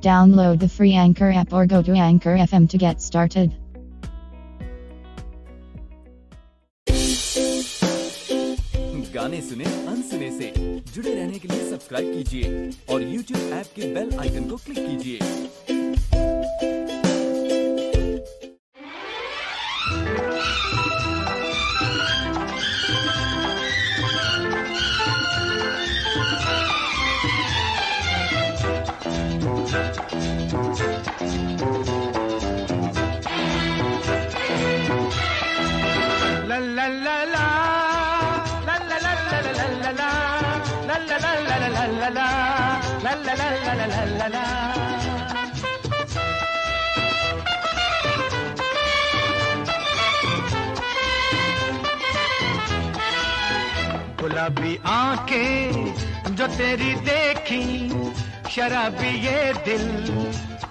Download the free Anchor app or go to Anchor FM to get started. गाने सुने अनसुने से जुड़े रहने के लिए सब्सक्राइब कीजिए और YouTube ऐप के बेल आइकन को क्लिक कीजिए la la la la la la la la la la la la la गुलाबी आँखें जो तेरी देखी, शराबी ये दिल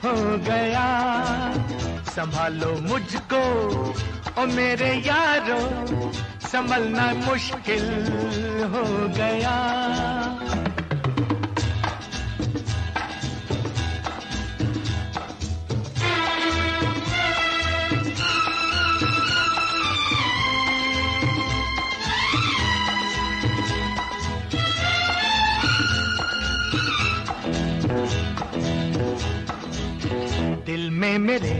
हो गया। संभालो मुझको, ओ मेरे यारो संभलना मुश्किल हो गया। दिल में मेरे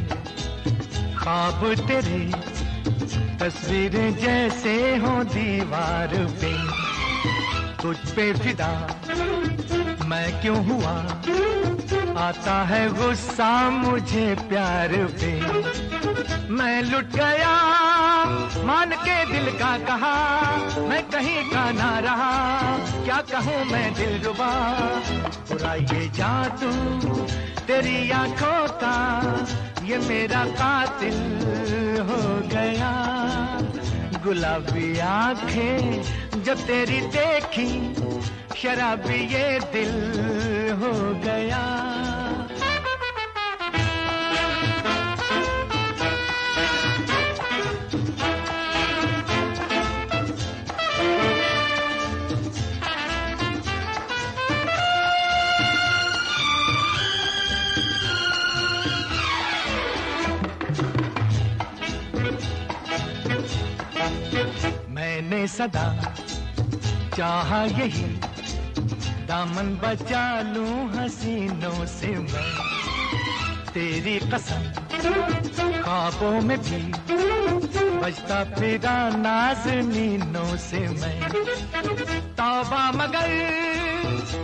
ख्वाब तेरे तस्वीरें जैसे हो दीवार पे। तुझ पे फिदा, मैं क्यों हुआ? आता है गुस्सा मुझे प्यार पे। मैं लुट गया, मान के दिल का कहा। मैं कहीं का ना रहा, क्या कहूँ मैं दिल रुबा बुरा ये जादू तेरी आँखों का ये मेरा कातिल हो गया। गुलाबी आँखें जब तेरी देखी, शराबी ये दिल हो गया। मैंने सदा चाहा यही, दामन बचा लूँ हसीनों से मैं। तेरी कसम ख्वाबों में भी बजता फिरा नाजनीनों से मैं। तौबा मगर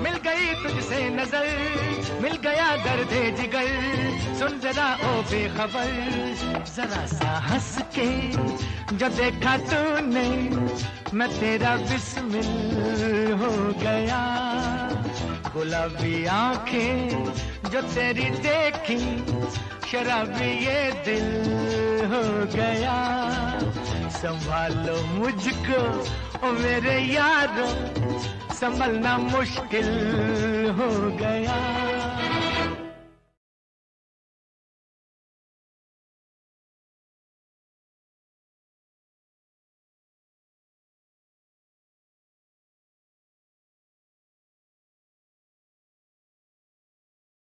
मिल गई तुझसे नज़र। मिल गया दर्द जिगर। सुन जरा ओ बेखबर। जरा सा हंस के जो देखा तूने, मैं तेरा बिस्मिल हो गया। गुलाबी आँखें जो तेरी देखी, शराबी ये दिल हो गया। संभालो मुझको, ओ मेरे यारो, संभलना मुश्किल हो गया।